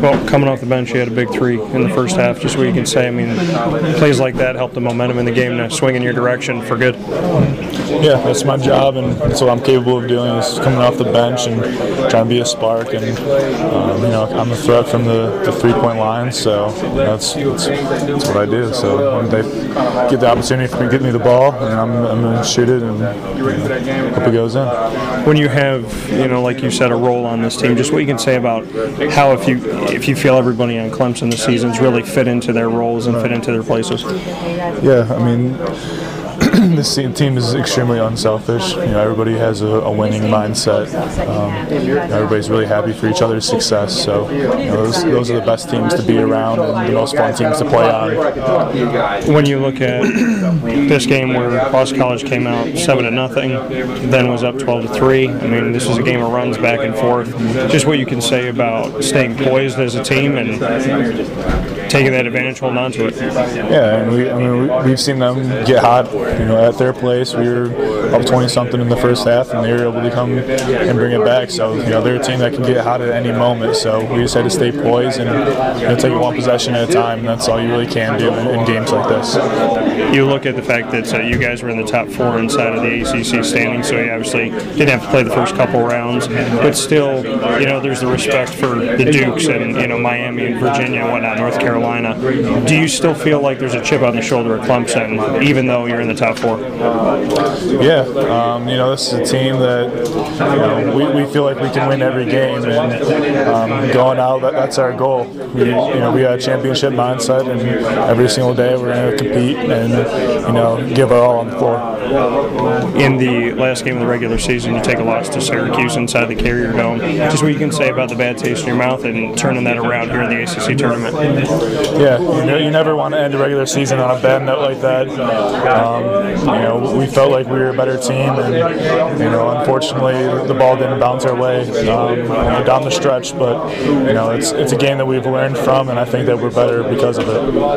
Well, coming off the bench, you had a big three in the first half. Just what you can say. I mean, plays like that help the momentum in the game to swing in your direction for good. Yeah, that's my job, and that's what I'm capable of doing. Is coming off the bench and trying to be a spark, and um, you know, I'm a threat from the, the three-point line. So that's, that's that's what I do. So when they get the opportunity for me to get me the ball, and I'm, I'm going to shoot it and you know, hope it goes in. When you have, you know, like you said, a role on this team, just what you can say about how if you if you feel everybody on Clemson this season's really fit into their roles and fit into their places. Yeah, I mean, this team is extremely unselfish. You know, everybody has a, a winning mindset. Um, you know, everybody's really happy for each other's success. So, you know, those, those are the best teams to be around and the most fun teams to play on. When you look at this game where Boston College came out seven to nothing, then was up twelve to three. I mean, this is a game of runs back and forth. Just what you can say about staying poised as a team and taking that advantage, holding on to it. Yeah, and we, I mean, we, we've seen them get hot. You know, at their place, we were up 20 something in the first half, and they were able to come and bring it back. So, you know, they're a team that can get hot at any moment. So we just had to stay poised and you know, take one possession at a time. And that's all you really can do in, in games like this. You look at the fact that uh, you guys were in the top four inside of the ACC standings, so you obviously didn't have to play the first couple rounds, but still, you know, there's the respect for the Dukes and you know Miami and Virginia and whatnot, North Carolina. Do you still feel like there's a chip on the shoulder of Clemson, even though you're in the top four? Yeah, um, you know, this is a team that you know, we, we feel like we can win every game, and um, going out, that, that's our goal. We, you know, we got a championship mindset, and every single day we're going to compete and you know give our all on the floor. In the last game of the regular season, you take a loss to Syracuse inside the Carrier Dome. Just what you can say about the bad taste in your mouth and turning that around here in the ACC tournament. Yeah, you know, you never want to end a regular season on a bad note like that. Um, you know, we felt like we were a better team, and you know, unfortunately, the ball didn't bounce our way um, down the stretch. But you know, it's it's a game that we've learned from, and I think that we're better because of it.